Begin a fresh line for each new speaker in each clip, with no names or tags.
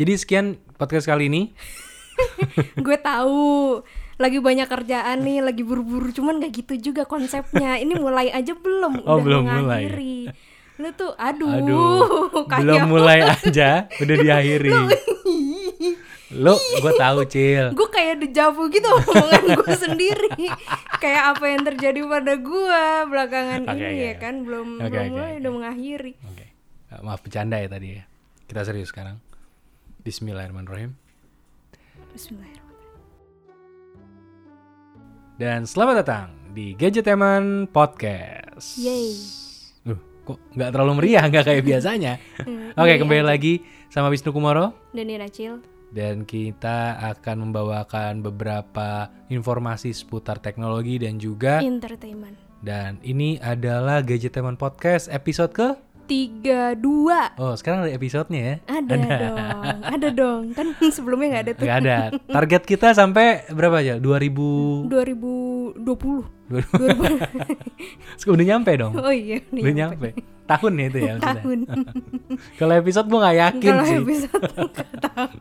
Jadi sekian podcast kali ini.
gue tahu lagi banyak kerjaan nih, lagi buru-buru, cuman gak gitu juga konsepnya. Ini mulai aja belum,
Oh,
udah
belum
mengakhiri. Lu tuh, aduh,
Aduh, belum mulai aja udah diakhiri. Lo, gue tahu cil.
gue kayak dejavu gitu omongan gue sendiri. kayak apa yang terjadi pada gue belakangan
Oke,
ini
oke,
ya kan, belum
Oke,
belum
oke,
mulai
oke.
udah mengakhiri.
Oke, Eh, maaf bercanda ya tadi ya. Kita serius sekarang. Bismillahirrahmanirrahim.
Bismillahirrahmanirrahim.
Dan selamat datang di Gadgeteman Podcast.
Yay.
Loh, kok nggak terlalu meriah, nggak kayak biasanya.
Hmm,
Oke,
iya
kembali lagi sama Wisnu Kumoro.
Rachel.
Dan kita akan membawakan beberapa informasi seputar teknologi dan juga
Entertainment.
dan ini adalah Gadgeteman Podcast episode ke
Tiga dua.
Oh, sekarang ada episodenya ya?
Ada dong, ada dong. Kan sebelumnya nggak ada tuh.
Nggak ada. Target kita sampai berapa aja? 2000
2020.
2000. Udah nyampe dong.
Oh iya, nih
Udah nyampe. Tahun ya itu ya
tahun.
Kalau episode gue nggak yakin
Kalau
sih.
episode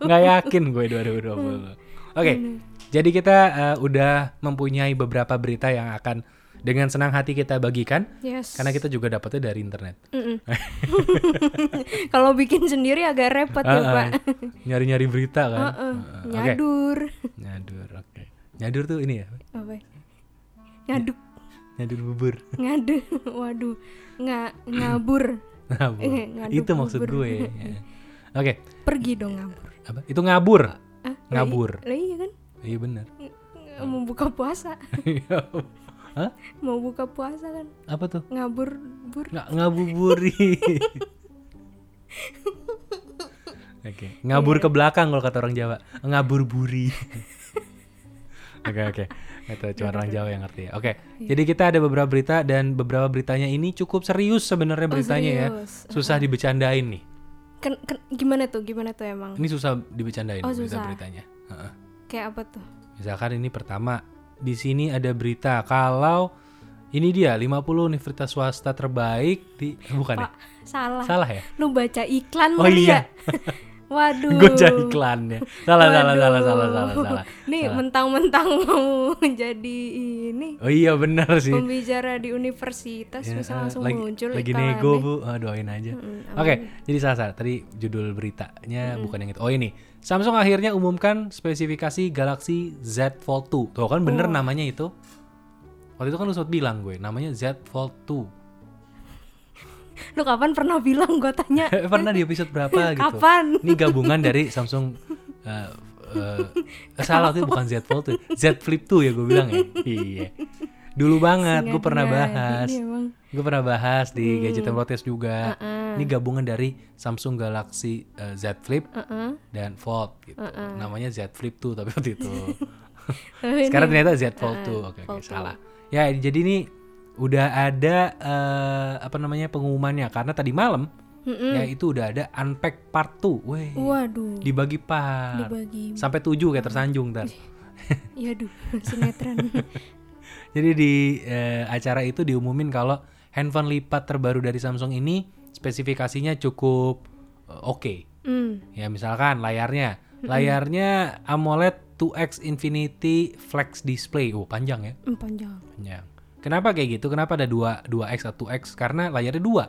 nggak
yakin gue 2020. Oke. Jadi kita eh, udah mempunyai beberapa berita yang akan dengan senang hati kita bagikan
Yes.
karena kita juga dapetnya dari internet.
Kalau bikin sendiri agak repot ya,
Ah, ah.
Pak.
Nyari-nyari berita kan.
Heeh.
Ah, ah. Oke.
Nyadur.
Nyadur, oke. Nyadur tuh ini ya.
Apa? ya? Ngaduk,
Nyadur bubur.
ngadu. Waduh. Nga ngabur.
Ngabur.
Eh,
Itu maksud
bubur.
gue. Ya. Oke,
Pergi dong ngabur.
apa? Itu ngabur.
Ah,
Ngabur.
Lah iya kan?
Iya benar.
Nggak Mau buka puasa.
Hah?
Mau buka puasa kan?
Apa tuh?
Ngabur bur.
Nggak ngabuburi. Oke, ngabur
Iya.
ke belakang kalau kata orang Jawa. Ngabur buri. Oke oke, itu cuma orang Jawa yang ngerti ya. Oke,
Iya.
jadi kita ada beberapa berita dan beberapa beritanya ini cukup serius sebenarnya
Oh,
beritanya ya.
serius.
Susah dibecandain nih.
Ken- ken- gimana tuh? Gimana tuh emang?
Ini susah dibecandain
Oh, susah.
berita-beritanya. Heeh.
Kayak apa tuh?
Misalkan ini pertama, di sini ada berita kalau ini dia 50 universitas swasta terbaik di bukan
Pak, salah.
ya? Salah ya?
Lu baca iklan
Oh iya.
ya? Waduh.
Gue jadi iklannya. Salah, salah,
Waduh.
salah, salah, salah, salah.
Nih
Salah.
mentang-mentang mau jadi ini
Oh iya benar sih.
pembicara di universitas
Ya,
bisa
eh,
langsung
lagi,
muncul
lagi
iklannya.
nego bu, Ah, doain aja.
Mm-mm,
Oke, jadi salah salah. Tadi judul beritanya bukan yang itu. Oh ini, Samsung akhirnya umumkan spesifikasi Galaxy Z Fold 2. Tuh kan bener
Oh.
namanya itu. Waktu itu kan lu sempat bilang gue, namanya Z Fold 2.
Lu kapan pernah bilang gue tanya?
Pernah di episode berapa gitu?
Kapan?
Ini gabungan dari Samsung eh, eh, eh, salah tuh bukan Z Fold 2, Z Flip 2 ya gue bilang ya. Iya. Dulu banget gue pernah bahas. Gue pernah bahas di Gadget and Podcast juga.
Uh-uh.
Ini gabungan dari Samsung Galaxy eh, Z Flip
Uh-uh.
dan Fold gitu. Namanya Z Flip 2 tapi waktu itu. Sekarang ternyata Z Fold 2.
Uh-uh,
Oke, oke,
Fold 2.
salah. Ya, jadi ini udah ada eh, apa namanya pengumumannya karena tadi malam
Mm-mm.
ya itu udah ada Unpack Part 2. Weh.
Waduh.
Dibagi part.
Dibagi.
Sampai 7 kayak tersanjung ntar.
Ya duh, sinetron.
Jadi di eh, acara itu diumumin kalau handphone lipat terbaru dari Samsung ini spesifikasinya cukup eh, oke.
Hmm.
Ya misalkan layarnya, layarnya AMOLED 2x Infinity Flex Display. Oh panjang ya,
hmm, Panjang.
panjang. Kenapa kayak gitu? Kenapa ada 2 2x atau 2x? Karena layarnya dua,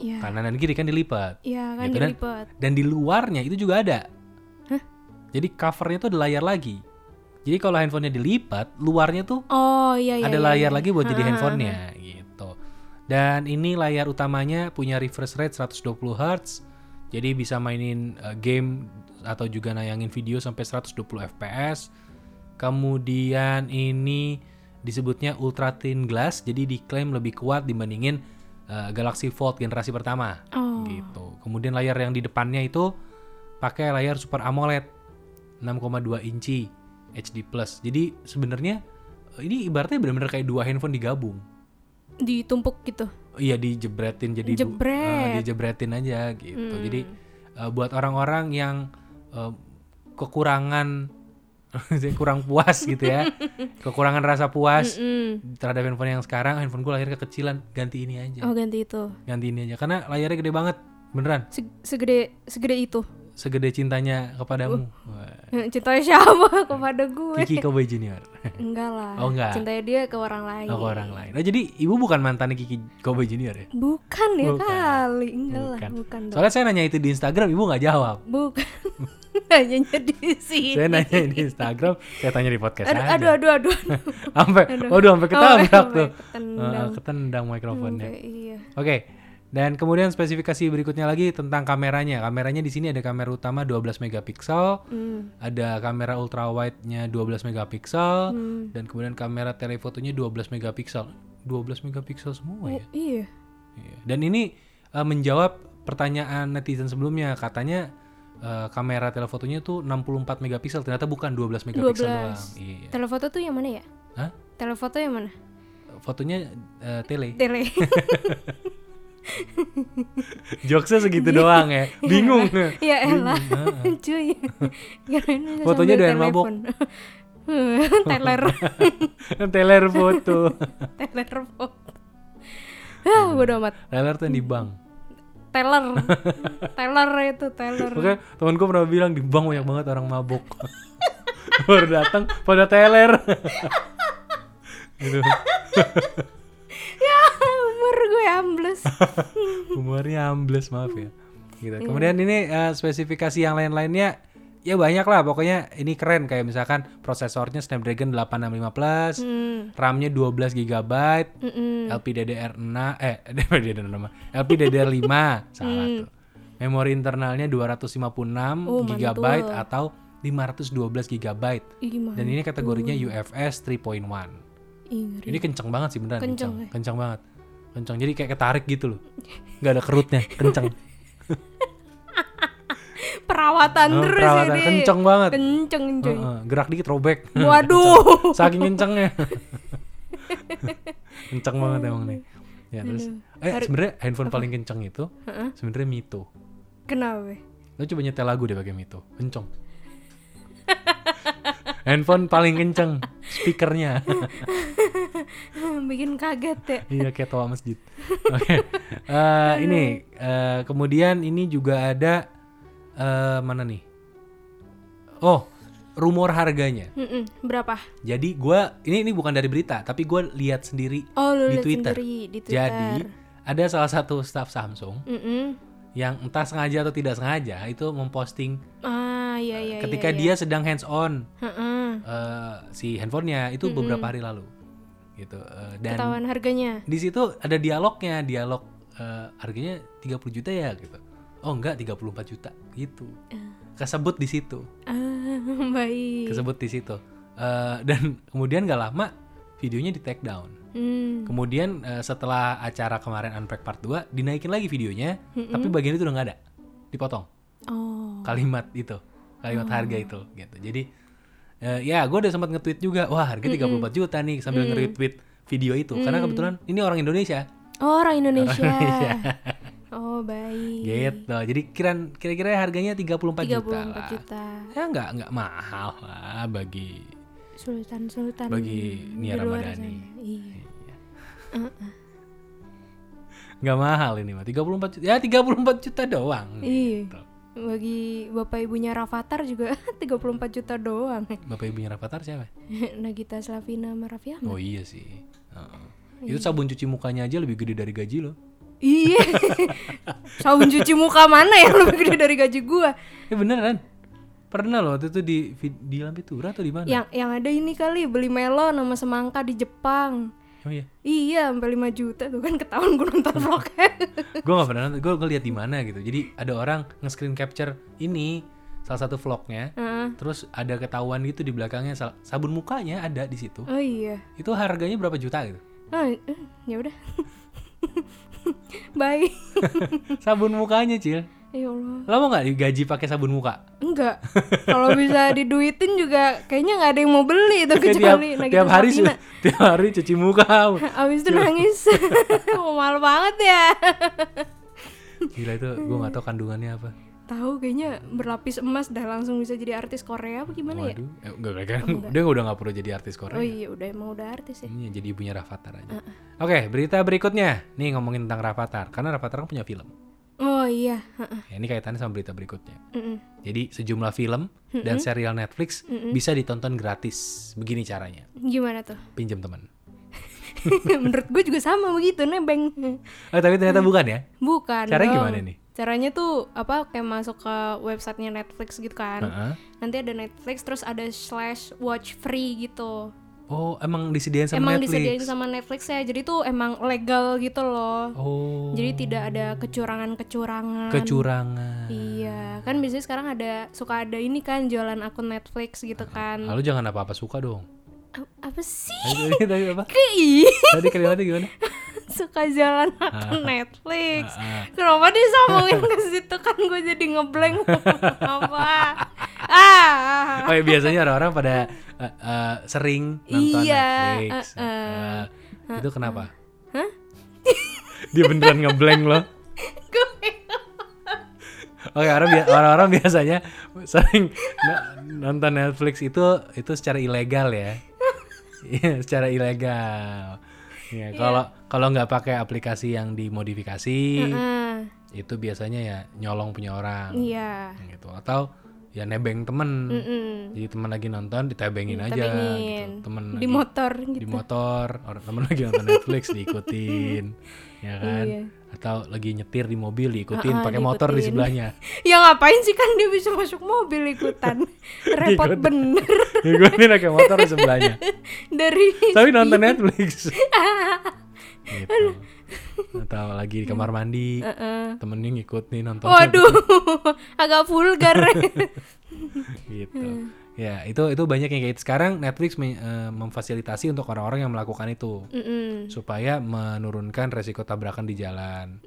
Ya.
kanan dan kiri kan dilipat.
Ya kan
Gitu
dilipat.
Dan di luarnya itu juga ada.
Hah?
Jadi covernya tuh ada layar lagi. Jadi kalau handphonenya dilipat, luarnya tuh
Oh iya iya.
ada
iya,
layar
iya.
lagi buat jadi
Ha, ha,
handphonenya gitu. Dan ini layar utamanya punya refresh rate 120 Hz. Jadi bisa mainin uh, game atau juga nayangin video sampai 120 fps. Kemudian ini disebutnya ultra thin glass, jadi diklaim lebih kuat dibandingin uh, Galaxy Fold generasi pertama
Oh.
gitu. Kemudian layar yang di depannya itu pakai layar Super AMOLED 6,2 inci HD+. Jadi sebenarnya eh, ini ibaratnya benar-benar kayak dua handphone digabung.
Ditumpuk gitu.
Iya dijebretin jadi
Jebret.
eh, dijebretin aja gitu.
Hmm.
Jadi eh, buat orang-orang yang eh, kekurangan kurang puas gitu ya. kekurangan rasa puas
Mm-mm.
terhadap handphone yang sekarang, handphone gue lahir kekecilan, ganti ini aja.
Oh ganti itu.
Ganti ini aja karena layarnya gede banget. Beneran.
Se- segede segede itu.
segede cintanya kepadamu? Wah,
Cintanya siapa kepada gue?
Kiki Cowboy Junior.
Enggak lah.
Oh, enggak.
Cintanya dia ke orang lain.
Oh, ke orang lain. Oh, jadi ibu bukan mantannya Kiki Cowboy Junior ya?
Bukan ya
Bukan.
kali. Enggak lah,
Bukan.
bukan dong.
Soalnya saya nanya itu di Instagram, ibu nggak jawab.
Bukan. Hanya di sini.
Saya nanya di Instagram, saya tanya di podcast
Aduh,
aja.
aduh, aduh, aduh.
Sampai,
Aduh.
waduh, sampai ketabrak
Sampai
tuh.
ketendang.
Heeh, ketendang mikrofonnya.
Oke, iya.
Oke. Dan kemudian spesifikasi berikutnya lagi tentang kameranya. Kameranya di sini ada kamera utama 12 megapiksel,
Hmm.
ada kamera ultra wide-nya 12 megapiksel,
Hmm.
dan kemudian kamera telefotonya 12 megapiksel. 12 megapiksel semua ya.
Oh, iya.
Iya. Dan ini eh, menjawab pertanyaan netizen sebelumnya. Katanya eh, kamera telefotonya tuh 64 megapiksel, ternyata bukan 12 megapiksel
12.
doang. Iya.
Telefoto tuh yang mana ya?
Hah?
Telefoto yang mana?
Fotonya eh, tele.
Tele.
Jokesnya segitu doang ya. Bingung.
ya elah. Cuy.
Fotonya doyan mabok.
Teler.
Teler foto.
Teler foto. Ah, bodo amat.
Teler tuh yang di bank.
Teller. Teller itu teller.
Oke, temanku pernah bilang di bank banyak banget orang mabok. Baru datang pada teler. gitu.
ya, umur gue ambles.
Umurnya ambles maaf ya. Gitu. Kemudian ini eh, spesifikasi yang lain-lainnya ya banyak lah pokoknya ini keren kayak misalkan prosesornya Snapdragon 865 Plus,
Hmm.
RAM-nya 12 GB,
Mm-mm.
LPDDR6 eh LPDDR6 LPDDR5 salah tuh. Memori internalnya 256
Oh,
GB
mantul.
atau 512 GB. Dan ini kategorinya UFS 3.1.
Ih, ngeri.
Ini kenceng banget sih beneran
Kenceng,
kenceng.
ya?
Kenceng banget. Kenceng. Jadi kayak ketarik gitu loh. Nggak ada kerutnya, kenceng.
Perawatan
Oh,
terus
perawatan
ini.
kenceng banget.
Kenceng, cuy.
Heeh, gerak dikit robek.
Waduh.
Saking kencengnya. kenceng banget emang nih. Ya terus eh sebenarnya handphone paling kenceng itu
Heeh.
sebenarnya Mito.
Kenapa?
Lo coba nyetel lagu deh pakai Mito. Kenceng. handphone paling kenceng speakernya.
Bikin kaget ya.
iya kayak toa masjid. Oke. Eh, ini eh, kemudian ini juga ada eh, mana nih? Oh, rumor harganya.
Mm-mm. Berapa?
Jadi gua ini ini bukan dari berita, tapi gua lihat sendiri
Oh, lu
di
lihat
Twitter.
sendiri di Twitter.
Jadi ada salah satu staff Samsung
Mm-mm.
yang entah sengaja atau tidak sengaja itu memposting
Ah, iya iya
ketika
iya,
dia sedang hands on
Heeh.
eh, si handphonenya itu beberapa hari lalu gitu Eh, dan
Ketahuan harganya.
di situ ada dialognya dialog eh, harganya 30 juta ya gitu oh enggak 34 juta. Gitu. Kesebut di situ.
Ah, baik.
kesebut di situ. Eh, dan kemudian gak lama videonya di take down.
Hmm.
kemudian eh, setelah acara kemarin unpack part 2 dinaikin lagi videonya tapi bagian itu udah nggak ada. Dipotong.
Oh.
kalimat itu. Kalimat harga itu gitu. Jadi eh, ya gue udah sempat nge-tweet juga wah harga 34 juta nih sambil nge-retweet video itu. Karena kebetulan ini orang Indonesia.
Oh, orang Indonesia.
Indonesia.
Oh, baik.
gitu jadi kira kira-kira harganya 34, juta
34
lah
juta.
ya nggak nggak mahal lah bagi
Sultan-sultan
Bagi Nia Ramadhani.
Iya.
nggak mahal ini mah 34 juta ya 34 juta doang
Iya.
Gitu.
Bagi bapak ibunya Rafathar juga 34 juta doang.
bapak ibunya Rafathar siapa
Nagita Slavina sama Raffi Ahmad.
oh iya sih Heeh. itu sabun cuci mukanya aja lebih gede dari gaji lo
Iya. Sabun cuci muka mana yang lebih gede dari gaji gua?
Eh beneran? Pernah loh waktu itu di di Lampitura atau di mana?
Yang yang ada ini kali beli melon sama semangka di Jepang.
Oh iya.
Iya, sampai 5 juta tuh kan ketahuan gue nonton vlognya.
Gue gak pernah nonton, gue ngeliat di mana gitu. Jadi ada orang nge-screen capture ini salah satu vlognya.
Heeh.
Terus ada ketahuan gitu di belakangnya sabun mukanya ada di situ.
Oh iya.
Itu harganya berapa juta gitu?
Oh, eh, ya udah. Baik.
sabun mukanya, Cil.
Ya Allah.
Lo mau nggak digaji pakai sabun muka?
Enggak. Kalau bisa diduitin juga kayaknya nggak ada yang mau beli itu
tiap,
kecuali Nagita
tiap hari
Slavina.
tiap hari cuci muka.
Abis itu nangis. oh, malu banget ya.
Gila itu gue nggak tahu kandungannya apa.
Tahu kayaknya berlapis emas dah langsung bisa jadi artis Korea apa gimana ya?
Waduh, eh, enggak, kan dia udah nggak perlu jadi artis Korea.
Oh iya, udah emang udah artis ya.
Ini jadi ibunya Rafathar aja. Oke, berita berikutnya. Nih ngomongin tentang Rafathar. Karena Rafathar kan punya film.
Oh iya. heeh.
Ya, ini kaitannya sama berita berikutnya.
Mm-mm.
Jadi sejumlah film dan serial Netflix bisa ditonton gratis. Begini caranya.
Gimana tuh?
Pinjam teman.
Menurut gue juga sama begitu nebeng.
Oh, tapi ternyata bukan ya?
Bukan.
Caranya
dong.
gimana nih?
Caranya tuh apa kayak masuk ke websitenya Netflix gitu kan.
Heeh.
Nanti ada Netflix terus ada slash watch free gitu.
Oh, emang disediain sama
emang
Netflix?
disediain sama Netflix ya. Jadi tuh emang legal gitu loh.
Oh,
Jadi tidak ada kecurangan-kecurangan.
kecurangan.
Iya, kan biasanya sekarang ada suka ada ini kan jualan akun Netflix gitu kan.
Lalu jangan apa-apa suka dong.
A- apa sih?
Tadi, tadi apa? Tadi kalimatnya gimana?
suka jalan akun Netflix.
Ah,
Kenapa disambungin ke situ kan gue jadi ngeblank apa? Ah.
Oh, ya, biasanya orang-orang pada eh, eh, sering nonton
Iya,
Netflix.
eh,
itu kenapa?
Hah?
Dia beneran ngeblank loh. Oke, orang, bi- orang-orang biasanya sering no- nonton Netflix itu itu secara ilegal ya. Iya, secara ilegal. Ya, kalau kalau nggak pakai aplikasi yang dimodifikasi,
Ah,
itu biasanya ya nyolong punya orang
iya.
gitu. Atau ya nebeng temen.
Mm-mm.
Jadi teman lagi nonton ditebengin aja gitu. Temen
Di
lagi
motor
di
gitu.
motor, orang temen lagi nonton Netflix diikutin, ya kan?
Iya.
Atau lagi nyetir di mobil diikutin
Ah, ah,
pakai motor di sebelahnya.
Ya ngapain sih kan dia bisa masuk mobil ikutan. Repot
Ikutin.
bener
Diikutin pakai motor di sebelahnya.
dari
Tapi nonton Netflix. Gitu. Atau lagi di kamar mandi,
Heeh.
temennya ngikutin nonton
Waduh, agak vulgar.
gitu. Ya, itu itu banyak yang kayak gitu. Sekarang Netflix me- eh, memfasilitasi untuk orang-orang yang melakukan itu
Mm-mm.
supaya menurunkan resiko tabrakan di jalan.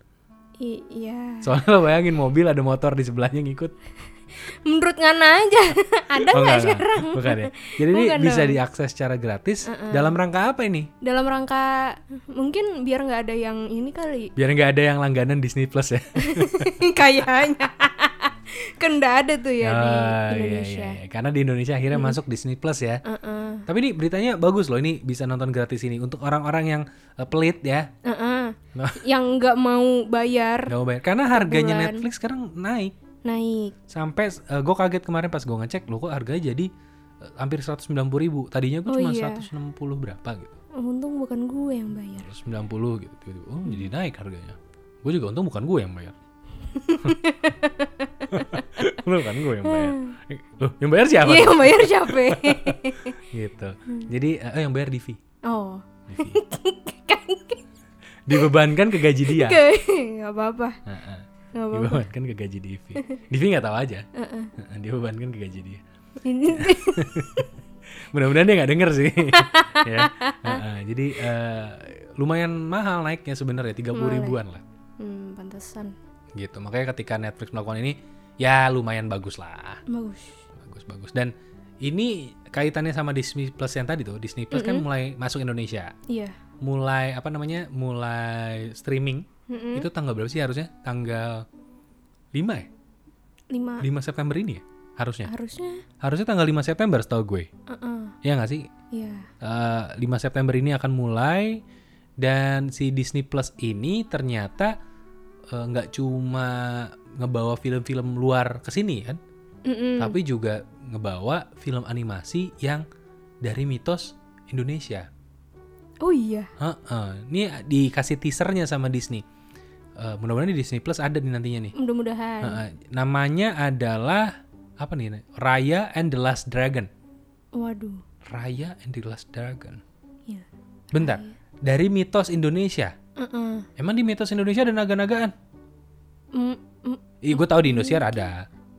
I- iya.
Soalnya lo bayangin mobil ada motor di sebelahnya ngikut.
Menurut Ngana aja, ada
Oh,
nggak sekarang?
Bukan ya. Jadi ini
Bukan
bisa
dong.
diakses secara gratis dalam rangka apa ini?
Dalam rangka mungkin biar nggak ada yang ini kali.
Biar nggak ada yang langganan Disney Plus ya.
Kayaknya. kan ada tuh ya di
Oh, iya,
Indonesia.
iya, iya. Karena di Indonesia akhirnya masuk Disney Plus ya.
Heeh.
Tapi ini beritanya bagus loh. Ini bisa nonton gratis ini untuk orang-orang yang eh, pelit ya.
Heeh.
Nah.
Yang nggak mau bayar
Gak mau bayar. Karena harganya
bulan.
Netflix sekarang naik.
Naik.
Sampai gue kaget kemarin pas gue ngecek loh kok harganya jadi eh, hampir 190 ribu. Tadinya gue
Oh,
cuma
iya.
160 berapa gitu.
Untung bukan gue yang bayar.
190 gitu. Tiba-tiba, Oh jadi naik harganya. Gue juga untung bukan gue yang bayar. Lu kan gue yang bayar. Eh, Loh, yang bayar siapa?
Iya yang bayar siapa?
gitu. Jadi eh, yang bayar Divi.
oh.
Divi. Dibebankan ke gaji dia.
Oke, nggak apa-apa. Apa-apa.
Dibebankan ke gaji Divi. Divi nggak tahu aja. Heeh, Dibebankan ke gaji dia. Mudah-mudahan dia nggak denger sih. ya. Heeh, jadi eh, lumayan mahal naiknya sebenarnya 30 ribuan lah.
hmm, pantesan.
Gitu. Makanya ketika Netflix melakukan ini ya lumayan bagus lah.
Bagus.
Bagus bagus. Dan ini kaitannya sama Disney Plus yang tadi tuh. Disney Plus kan mulai masuk Indonesia.
Iya.
Mulai apa namanya? Mulai streaming.
Mm-mm.
Itu tanggal berapa sih harusnya? Tanggal 5 ya?
Lima
5 September ini ya? Harusnya.
harusnya.
Harusnya tanggal 5 September setahu gue.
Heeh.
Ya nggak sih?
Iya.
Eh, 5 September ini akan mulai dan si Disney Plus ini ternyata eh, nggak cuma ngebawa film-film luar ke sini kan,
Mm-mm.
tapi juga ngebawa film animasi yang dari mitos Indonesia.
Oh iya.
Heeh. Ini dikasih teasernya sama Disney. Eh, mudah-mudahan di Disney Plus ada nih nantinya nih.
Mudah-mudahan.
Heeh. namanya adalah apa nih? Raya and the Last Dragon.
Waduh.
Raya and the Last Dragon.
Iya.
Bentar, dari mitos Indonesia.
Heeh.
Emang di mitos Indonesia ada naga-nagaan?
Mm, mm,
Iya, gue tahu di Indonesia ada.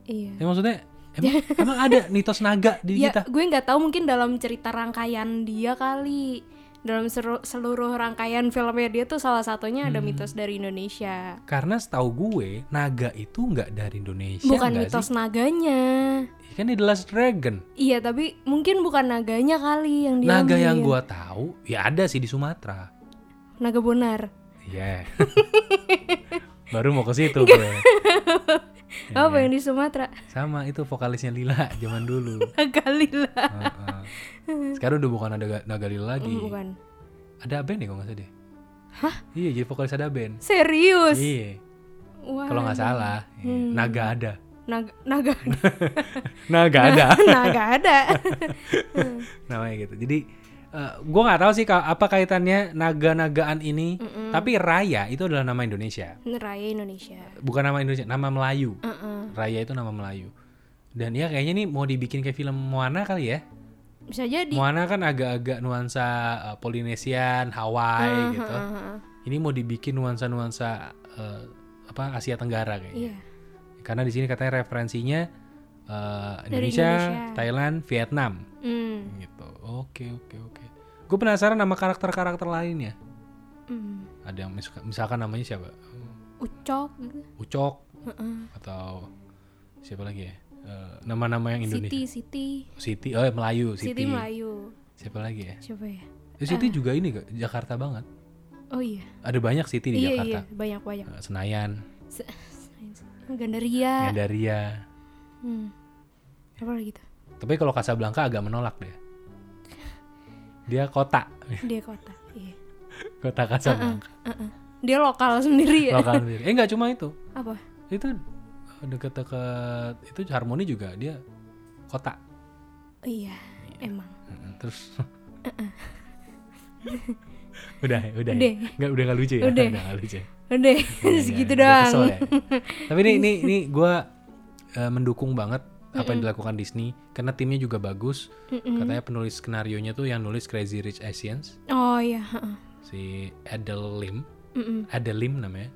iya.
Ya maksudnya emang, emang ada mitos naga di
Ya,
kita?
gue nggak tahu mungkin dalam cerita rangkaian dia kali. Dalam seru- seluruh rangkaian filmnya dia tuh salah satunya ada
Hmm.
mitos dari Indonesia.
Karena setahu gue naga itu nggak dari Indonesia
Bukan mitos
sih?
naganya.
Iya Kan di The Last Dragon.
Iya, tapi mungkin bukan naganya kali yang dia
Naga yang gue tahu ya ada sih di Sumatera.
Naga bonar.
Iya. Baru mau ke situ gue. Iya.
Apa yang di Sumatera?
Sama itu vokalisnya Lila zaman dulu.
Naga lila.
Heeh. Sekarang udah bukan ada naga Lila lagi.
Bukan.
Ada band ya kalau nggak salah deh. Hah? Iya jadi vokalis ada band.
Serius?
Iya. Kalau nggak salah,
Hmm.
naga ada.
Naga naga
Naga ada.
naga ada.
namanya gitu. Jadi eh, gua nggak tahu sih apa kaitannya naga-nagaan ini. Tapi Raya itu adalah nama Indonesia,
Raya Indonesia.
bukan nama Indonesia, nama Melayu.
Heeh.
Raya itu nama Melayu. Dan ya kayaknya nih mau dibikin kayak film Moana kali ya.
Bisa jadi.
Moana kan agak-agak nuansa eh, Polynesian, Hawaii gitu.
Heeh.
Ini mau dibikin nuansa-nuansa eh, apa Asia Tenggara kayaknya.
Iya.
Karena di sini katanya referensinya eh, Indonesia,
Indonesia.
Thailand, Vietnam
Hmm.
gitu. Oke oke oke. Gue penasaran sama karakter-karakter lainnya.
Hmm.
Ada yang mis- misalkan namanya siapa?
Ucok gitu.
Ucok
Heeh.
atau siapa lagi ya? Eh, Nama-nama yang Indonesia.
Siti, Siti.
Siti. Oh Melayu.
Siti
Siti.
Melayu.
Siapa lagi ya?
Siapa ya?
Eh, Siti juga ini kok Jakarta banget.
Oh iya.
Ada banyak Siti di
iya
Jakarta.
iya, banyak-banyak.
Eh, Senayan,
Se- Gandaria.
Gandaria.
Hmm. Apa lagi tuh?
Tapi kalau Casablanca agak menolak deh. Dia kota,
Dia kota. Iya.
kota Casablanca.
Heeh. Dia lokal sendiri ya.
Lokal sendiri. Eh nggak cuma itu.
Apa?
Itu dekat-dekat itu Harmoni juga dia kota.
Iya, emang.
Mm, Terus udah ya, udah. ya?
Udah.
Nggak udah nggak lucu ya?
Udah.
nggak lucu. ya?
Udah,
Iya,
segitu
iya, udah
doang.
kesel ya. Tapi ini ini ini gue mendukung banget apa yang dilakukan Disney karena timnya juga bagus. Katanya penulis skenario nya tuh yang nulis Crazy Rich Asians
Oh iya,
si Adele Lim. Adele Lim namanya.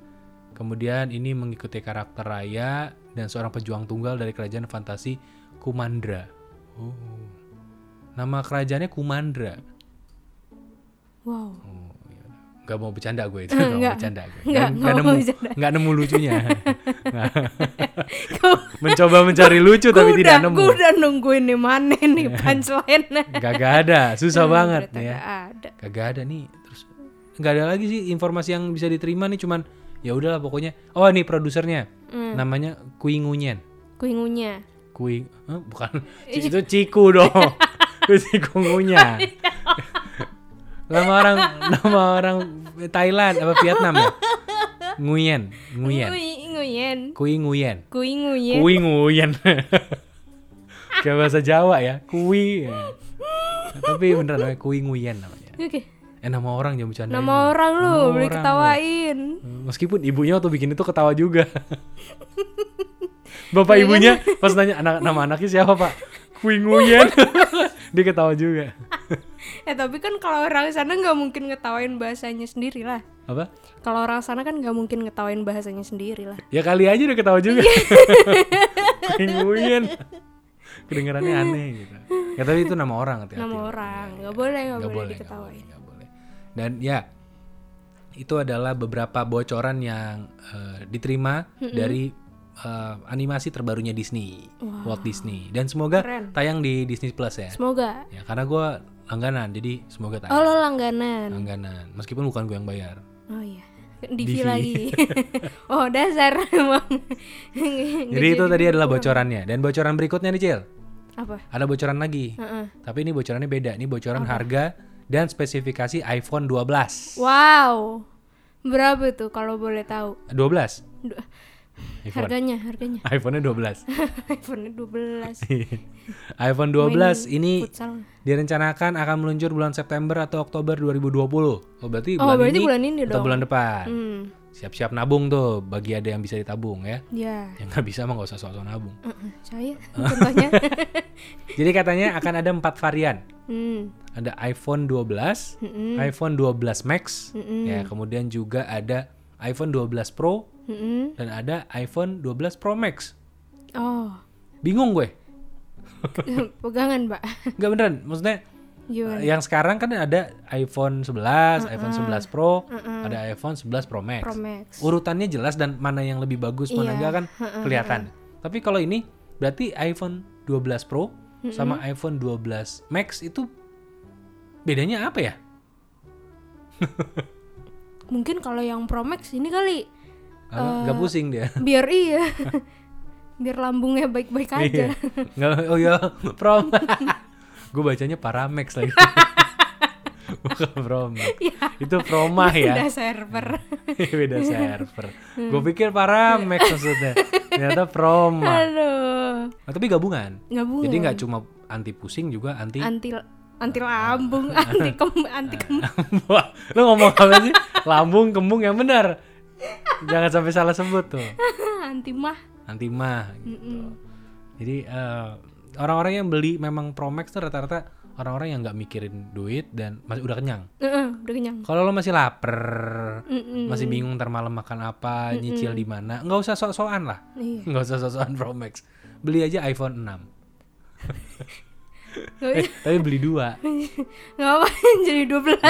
Kemudian ini mengikuti karakter Raya dan seorang pejuang tunggal dari kerajaan fantasi Kumandra. Oh. Nama kerajaannya Kumandra.
Wow.
Oh, iya. Gak mau bercanda gue itu,
Eh,
gak mau
nggak.
bercanda gue.
Nggak-
nggak
nggak mau
nemu,
bercanda.
nggak nemu lucunya. Nggak. Mencoba mencari lucu tapi tidak nemu.
Gue udah nungguin nih mana nih punchline
Gak ada, susah banget
Ternyata
ya.
ada.
Kagak ada nih. Terus nggak ada lagi sih informasi yang bisa diterima nih cuman ya udahlah pokoknya. Oh nih produsernya.
Hmm.
Namanya Kui Ngunyen.
Kuingunya.
Kui Hah, bukan itu Ciku dong. itu Ciku Ngunya. nama orang nama orang Thailand apa Vietnam ya? Nguyen, Nguyen.
Nguyen.
Kui Nguyen.
Kuinguyen.
Kui Nguyen. Kayak bahasa Jawa ya, kui. Ya. Tapi beneran namanya Kui Nguyen namanya.
Oke.
Eh nama orang jangan bercanda.
Nama orang lu, boleh
orang
ketawain.
Meskipun ibunya waktu bikin itu ketawa juga. Bapak ibunya pas nanya anak nama anaknya siapa pak? Kui Nguyen. Dia ketawa juga.
Eh tapi kan kalau orang sana nggak mungkin ngetawain bahasanya sendiri lah.
Apa?
Kalau orang sana kan nggak mungkin ngetawain bahasanya sendiri lah.
Ya kali aja udah ketawa juga. Kui Nguyen. Kedengarannya aneh gitu. Ya tapi itu nama orang hati-hati.
Nama orang, nggak boleh nggak boleh
boleh,
diketawain.
nggak boleh, boleh. Dan ya itu adalah beberapa bocoran yang eh, diterima dari eh, animasi terbarunya Disney, Walt Disney. Dan semoga
Keren.
tayang di Disney Plus ya.
Semoga.
Ya karena gue langganan, jadi semoga
Oh
tayang.
lo langganan.
Langganan, meskipun bukan gue yang bayar.
Oh iya. Divi
Divi.
lagi. oh dasar emang.
Jadi itu tadi adalah bocorannya. Dan bocoran berikutnya nih Cil,
Apa?
ada bocoran lagi.
Heeh.
Tapi ini bocorannya beda. Ini bocoran harga dan spesifikasi iPhone 12.
Wow. Berapa tuh kalau boleh tahu?
12.
Du-
iPhone.
Harganya, harganya.
iPhone-nya 12.
iPhone 12.
iPhone 12 ini
Futsal.
direncanakan akan meluncur bulan September atau Oktober 2020. Oh, berarti
Oh,
bulan
berarti
ini
bulan ini
atau
dong.
bulan depan.
Hmm.
Siap-siap nabung tuh bagi ada yang bisa ditabung ya.
Ya.
Yang nggak bisa mah nggak usah sok-sok nabung.
Heeh, Saya contohnya.
Jadi katanya akan ada empat varian.
hmm.
Ada iPhone 12,
Mm-mm.
iPhone 12 Max,
Mm-mm.
ya kemudian juga ada iPhone 12 Pro
Mm-mm.
dan ada iPhone 12 Pro Max.
Oh.
Bingung gue.
Pegangan, Mbak.
Nggak beneran, maksudnya
Gimana?
yang sekarang kan ada iPhone 11, iPhone 11 Pro, ada iPhone 11 Pro Max.
Pro Max.
Urutannya jelas dan mana yang lebih bagus, mana
Iya.
enggak kan kelihatan. Tapi kalau ini berarti iPhone 12 Pro sama iPhone 12 Max itu bedanya apa ya?
Mungkin kalau yang Pro Max ini kali
Nggak pusing dia.
biar iya. biar lambungnya baik-baik aja.
Iya. Nggak, oh ya, Pro. Gue bacanya Paramex lagi. Bukan Pro Max. Itu Promah ya.
Udah server.
Beda server. Gue pikir para Max maksudnya. Ternyata Promah.
Aduh.
Nah, tapi gabungan.
Gabungan.
Jadi nggak cuma anti pusing juga anti
anti anti lambung, anti kem anti kem
Wah, lu ngomong apa sih? Lambung, kembung yang benar. Jangan sampai salah sebut tuh.
anti mah.
Anti mah gitu. Jadi eh, orang-orang yang beli memang Pro Max tuh rata-rata orang-orang yang nggak mikirin duit dan masih udah kenyang.
Heeh, udah kenyang.
Kalau lo masih lapar, masih bingung ntar malam makan apa, nyicil di mana, nggak usah sok-sokan lah.
Iya.
Nggak usah sok-sokan Pro Max. Beli aja iPhone 6.
Nggak
Eh, tapi beli dua.
Ngapain jadi 12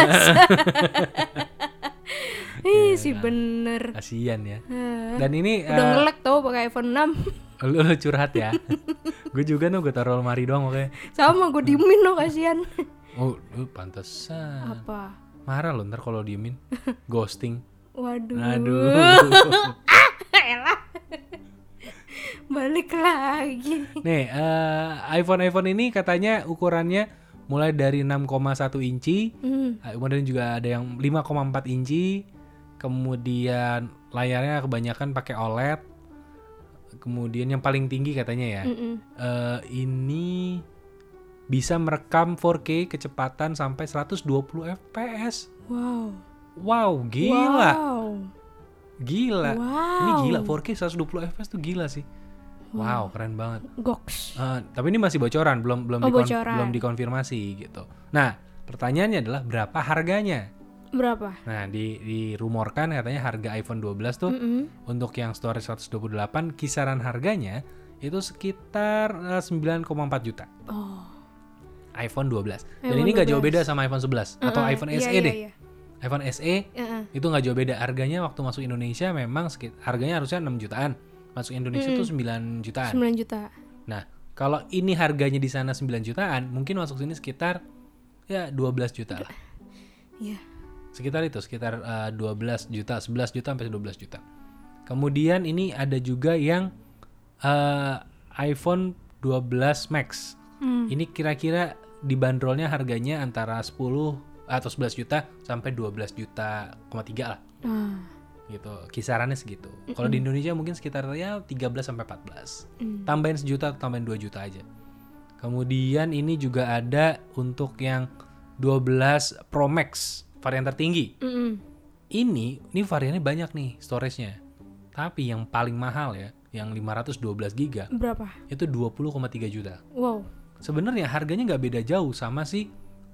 Ih si bener
Kasian ya. Dan ini
Udah
eh,
ngelek tau pakai iPhone 6
lu, lu curhat ya. gue juga tuh gue taruh lemari doang oke.
Sama gue diemin lo kasihan
Oh, lu pantesan.
Apa?
Marah lo ntar kalau diemin. Ghosting.
Waduh
Aduh.
Elah Balik lagi
Nih, eh, iPhone iPhone ini katanya ukurannya mulai dari 6,1 inci, eh, kemudian juga ada yang 5,4 inci, kemudian layarnya kebanyakan pakai OLED, kemudian yang paling tinggi katanya ya,
Mm-mm.
eh, ini bisa merekam 4K kecepatan sampai 120 fps.
Wow
Wow, gila,
Wow
gila.
Wow
Ini gila 4K 120 fps tuh gila sih. Wow, keren banget.
Goks
Eh, tapi ini masih bocoran, belum belum
Oh,
dikon-
bocoran.
belum dikonfirmasi gitu. Nah, pertanyaannya adalah berapa harganya?
Berapa?
Nah, di dirumorkan katanya harga iPhone 12 tuh
Mm-mm.
untuk yang storage 128 kisaran harganya itu sekitar eh, 9,4 juta.
Oh
iPhone 12. Dan
iPhone
ini nggak jauh
12.
beda sama iPhone 11 atau
Mm-mm.
iPhone
Iya,
SE
iya,
deh.
iya.
iPhone SE
Heeh.
itu nggak jauh beda harganya waktu masuk Indonesia memang sekit harganya harusnya 6 jutaan. Masuk Indonesia tuh 9 jutaan.
9 juta
Nah, kalau ini harganya di sana 9 jutaan, mungkin masuk sini sekitar ya 12 juta lah.
Iya
Sekitar itu, sekitar eh, 12 juta, 11 juta sampai 12 juta. Kemudian ini ada juga yang eh, iPhone 12 Max.
Hmm.
Ini kira-kira dibanderolnya harganya antara 10 atau 11 juta sampai 12 juta, koma tiga lah
Ah.
gitu. Kisarannya segitu. Kalau di Indonesia mungkin sekitar ya 13 sampai 14
Mm.
tambahin sejuta atau tambahin 2 juta aja. Kemudian ini juga ada untuk yang 12 Pro Max varian tertinggi.
Mm-mm.
Ini ini variannya banyak nih storage-nya. Tapi yang paling mahal ya, yang 512 GB
Berapa?
itu 20,3 juta.
Wow
Sebenarnya harganya nggak beda jauh sama si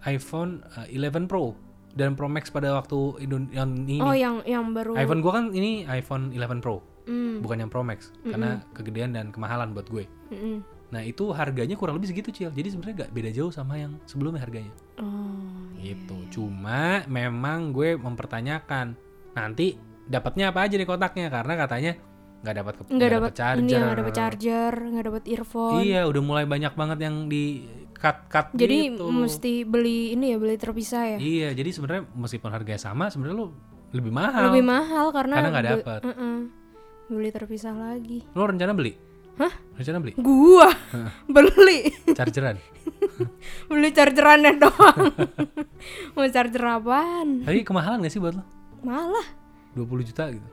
iPhone eh, 11 Pro dan Pro Max pada waktu yang ini.
Oh yang yang baru
iPhone gua kan ini iPhone 11 Pro,
Mm.
bukan yang Pro Max karena kegedean dan kemahalan buat gue.
Mm-mm.
Nah itu harganya kurang lebih segitu cil. Jadi sebenarnya nggak beda jauh sama yang sebelumnya harganya.
Oh
Gitu. Cuma memang gue mempertanyakan nanti dapatnya apa aja di kotaknya karena katanya nggak dapat
nggak dapat
charger.
nggak dapat charger nggak dapat earphone
Iya udah mulai banyak banget yang di cut cut
jadi
gitu.
mesti beli ini ya beli terpisah ya
Iya jadi sebenarnya meskipun harganya sama sebenarnya lo lebih mahal.
lebih mahal karena
Karena nggak
be-
dapet.
Mm-mm. beli terpisah lagi
Lo rencana beli?
Hah?
Rencana beli?
gua beli
Chargeran.
beli chargerannya doang mau charger apaan
Tapi kemahalan gak sih buat lo?
malah
20 juta gitu.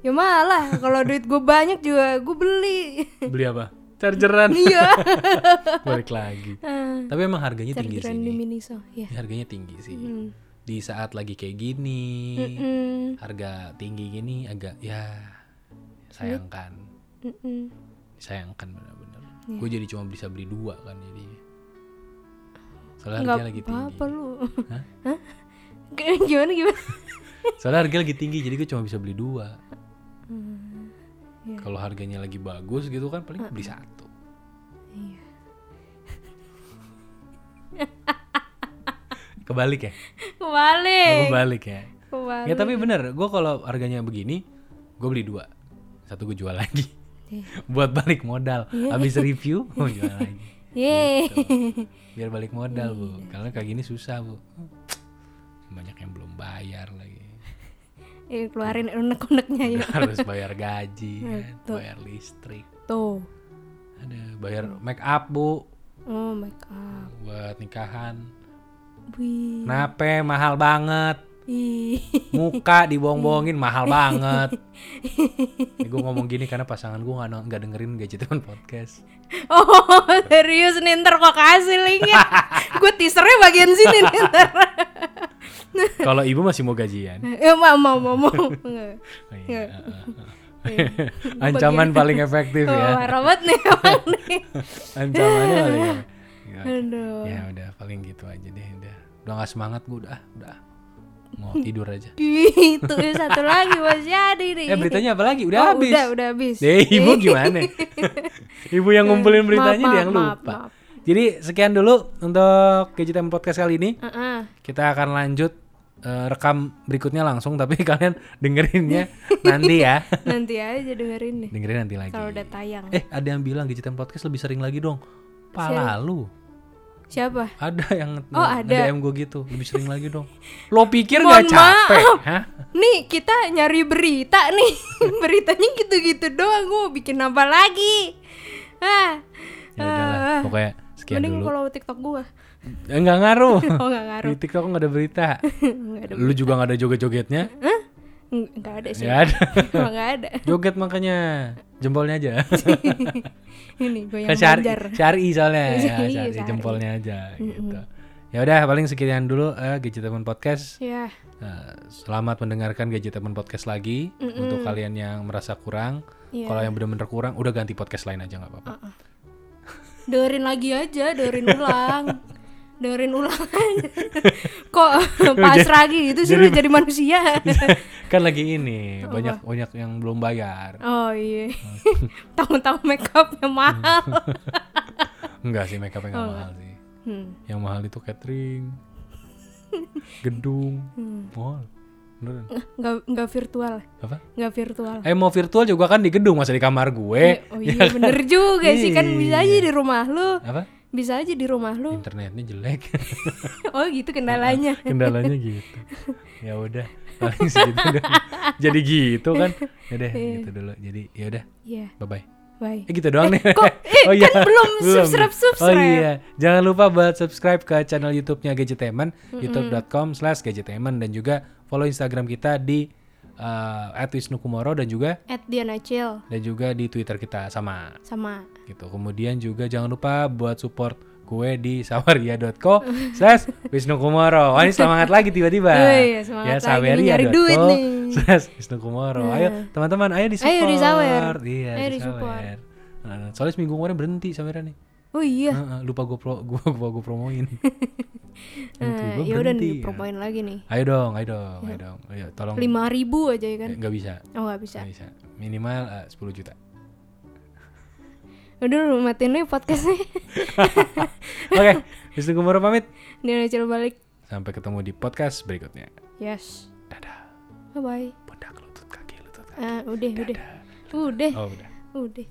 ya malah kalau duit gue banyak juga gue beli
Beli apa? Chargeran.
iya
Balik lagi.
Ah,
Tapi emang harganya tinggi sih.
di
ini.
Miniso ya
Ini harganya tinggi sih.
Hmm.
Di saat lagi kayak gini,
Mm-mm.
harga tinggi gini agak ya sayangkan.
Mm-mm.
Sayangkan bener-bener.
Iya.
Gue jadi cuma bisa beli dua kan jadi. Soalnya
nggak
lagi tinggi.
apa-apa lu
Hah?
Hah? gimana gimana
Soalnya harga lagi tinggi jadi gue cuma bisa beli dua.
iya.
Kalau harganya lagi bagus gitu kan paling beli satu.
Iya.
Kebalik ya?
kebalik
Kebalik ya?
kebalik
Ya tapi bener, gue kalau harganya begini, gue beli dua. Satu gue jual lagi.
Iya.
Buat balik modal. Habis review, gue jual lagi.
Yeay.
Biar balik modal bu.
Iya.
Karena kayak gini susah bu. Banyak yang belum bayar lagi.
Eh, keluarin unek-uneknya ya
Harus bayar gaji, kan,
Betul.
bayar listrik.
tuh
Ada bayar make up bu
oh make up
buat nikahan.
Wih.
Nape mahal banget. Muka dibohong-bohongin mahal banget. Gue ngomong gini karena pasangan gue nggak nggak dengerin Gadgeteman podcast.
Oh serius nih ntar kok kasih linknya Gue teasernya bagian sini nih ntar
Kalau ibu masih mau gajian.
Ya mau mau mau mau.
Oh, iya. Ancaman paling efektif
Oh,
ya.
robot nih emang nih
Ancamannya paling.
Aduh
Ya udah paling gitu aja deh udah. Udah gak semangat gue udah udah. Mau tidur aja.
Gitu satu lagi masih ada nih
Eh beritanya apa lagi? Udah
Oh,
habis.
Udah udah habis
Deh, ibu gimana? ibu yang ngumpulin beritanya
Maaf,
dia yang
maaf,
lupa.
maaf.
Jadi sekian dulu untuk Gadgetem Podcast kali ini.
Heeh.
Kita akan lanjut eh, rekam berikutnya langsung tapi kalian dengerinnya nanti ya.
Nanti aja dengerin nih
Dengerin nanti lagi.
Kalau udah tayang
Eh, ada yang bilang Gadgetem Podcast lebih sering lagi dong. Pala lu.
Siapa?
Ada yang
Oh, ada.
DM gue gitu, lebih sering lagi dong. Lo pikir
Mohon
nggak capek?
maaf.
Hah?
Nih kita nyari berita nih Beritanya gitu-gitu doang Gue mau bikin apa lagi ah.
Ya udahlah,
Ah.
pokoknya sekian
Mending
dulu.
follow tiktok gue
Eh, Enggak ngaruh.
Oh gak ngaruh
Di TikTok nggak ada berita.
Nggak ada
Lu juga nggak ada joget-jogetnya?
Nggak nggak ada sih
Nggak ada.
Nggak ada
Joget makanya jempolnya aja.
Ini gue yang
kan syari,
belajar
syari soalnya ya,
Iya,
syari,
syari.
jempolnya aja gitu. Ya udah paling sekian dulu eh, Gadgetemen Podcast.
Ya
Eh, selamat mendengarkan Gadgetemen Podcast lagi untuk kalian yang merasa kurang.
Iya.
Kalau yang benar-benar kurang udah ganti podcast lain aja nggak apa-apa.
Dengerin lagi aja Dengerin ulang Dengerin ulang aja Kok pas lagi itu sih lu jadi manusia
kan lagi ini banyak banyak yang belum bayar.
Oh iya Tahu-tahu make up yang mahal
Enggak sih make up nggak mahal sih.
hmm.
Yang mahal itu catering, gedung, mall. Beneran.
nggak nggak virtual
Apa?
nggak virtual
Eh mau virtual juga kan di gedung masa di kamar gue.
oh iya bener juga sih kan bisa aja
Iya.
di rumah lu
Apa?
bisa aja di rumah lu
Internetnya jelek.
oh gitu kendalanya
Kendalanya gitu. Ya udah, paling segitu. Jadi gitu kan. Ya deh, gitu dulu. Jadi ya udah,
iya.
Bye bye.
bye
Eh gitu doang nih.
kok? Eh, kan belum subscribe subscribe
Oh iya, jangan lupa buat subscribe ke channel YouTube-nya Gadgetemen, youtube.com slash gadgetemen dan juga follow Instagram kita di uh, @wisnukumoro dan juga
at Diana
dan juga di Twitter kita. Sama.
Sama.
Gitu. Kemudian juga jangan lupa buat support gue di sawaria.co slash Wisnu Kumoro. Wah ini semangat lagi tiba-tiba.
Oh iya, semangat duit nih.
slash Wisnu Kumoro. Ayo teman-teman, ayo di support.
Ayo di-sawer.
Iya,
Ayo
di sawer. Nah, soalnya seminggu kemarin berhenti sawernya nih.
oh iya
lupa gue pro, gua, gua, gua promoin. Gua
ya udah nih promoin lagi nih
Ayo dong, ayo dong, ayo dong. Ayo tolong.
lima ribu aja ya kan
Eh, nggak bisa,
oh nggak bisa
nggak bisa. Minimal eh, 10 juta.
Udah lu matiin nih podcastnya
Oke, Wisnu Kumoro pamit.
Diana Chill balik
Sampai ketemu di podcast berikutnya.
yes
Dadah.
bye bye
Pundak lutut kaki lutut kaki.
ah udah udah udah
Oh udah.
udah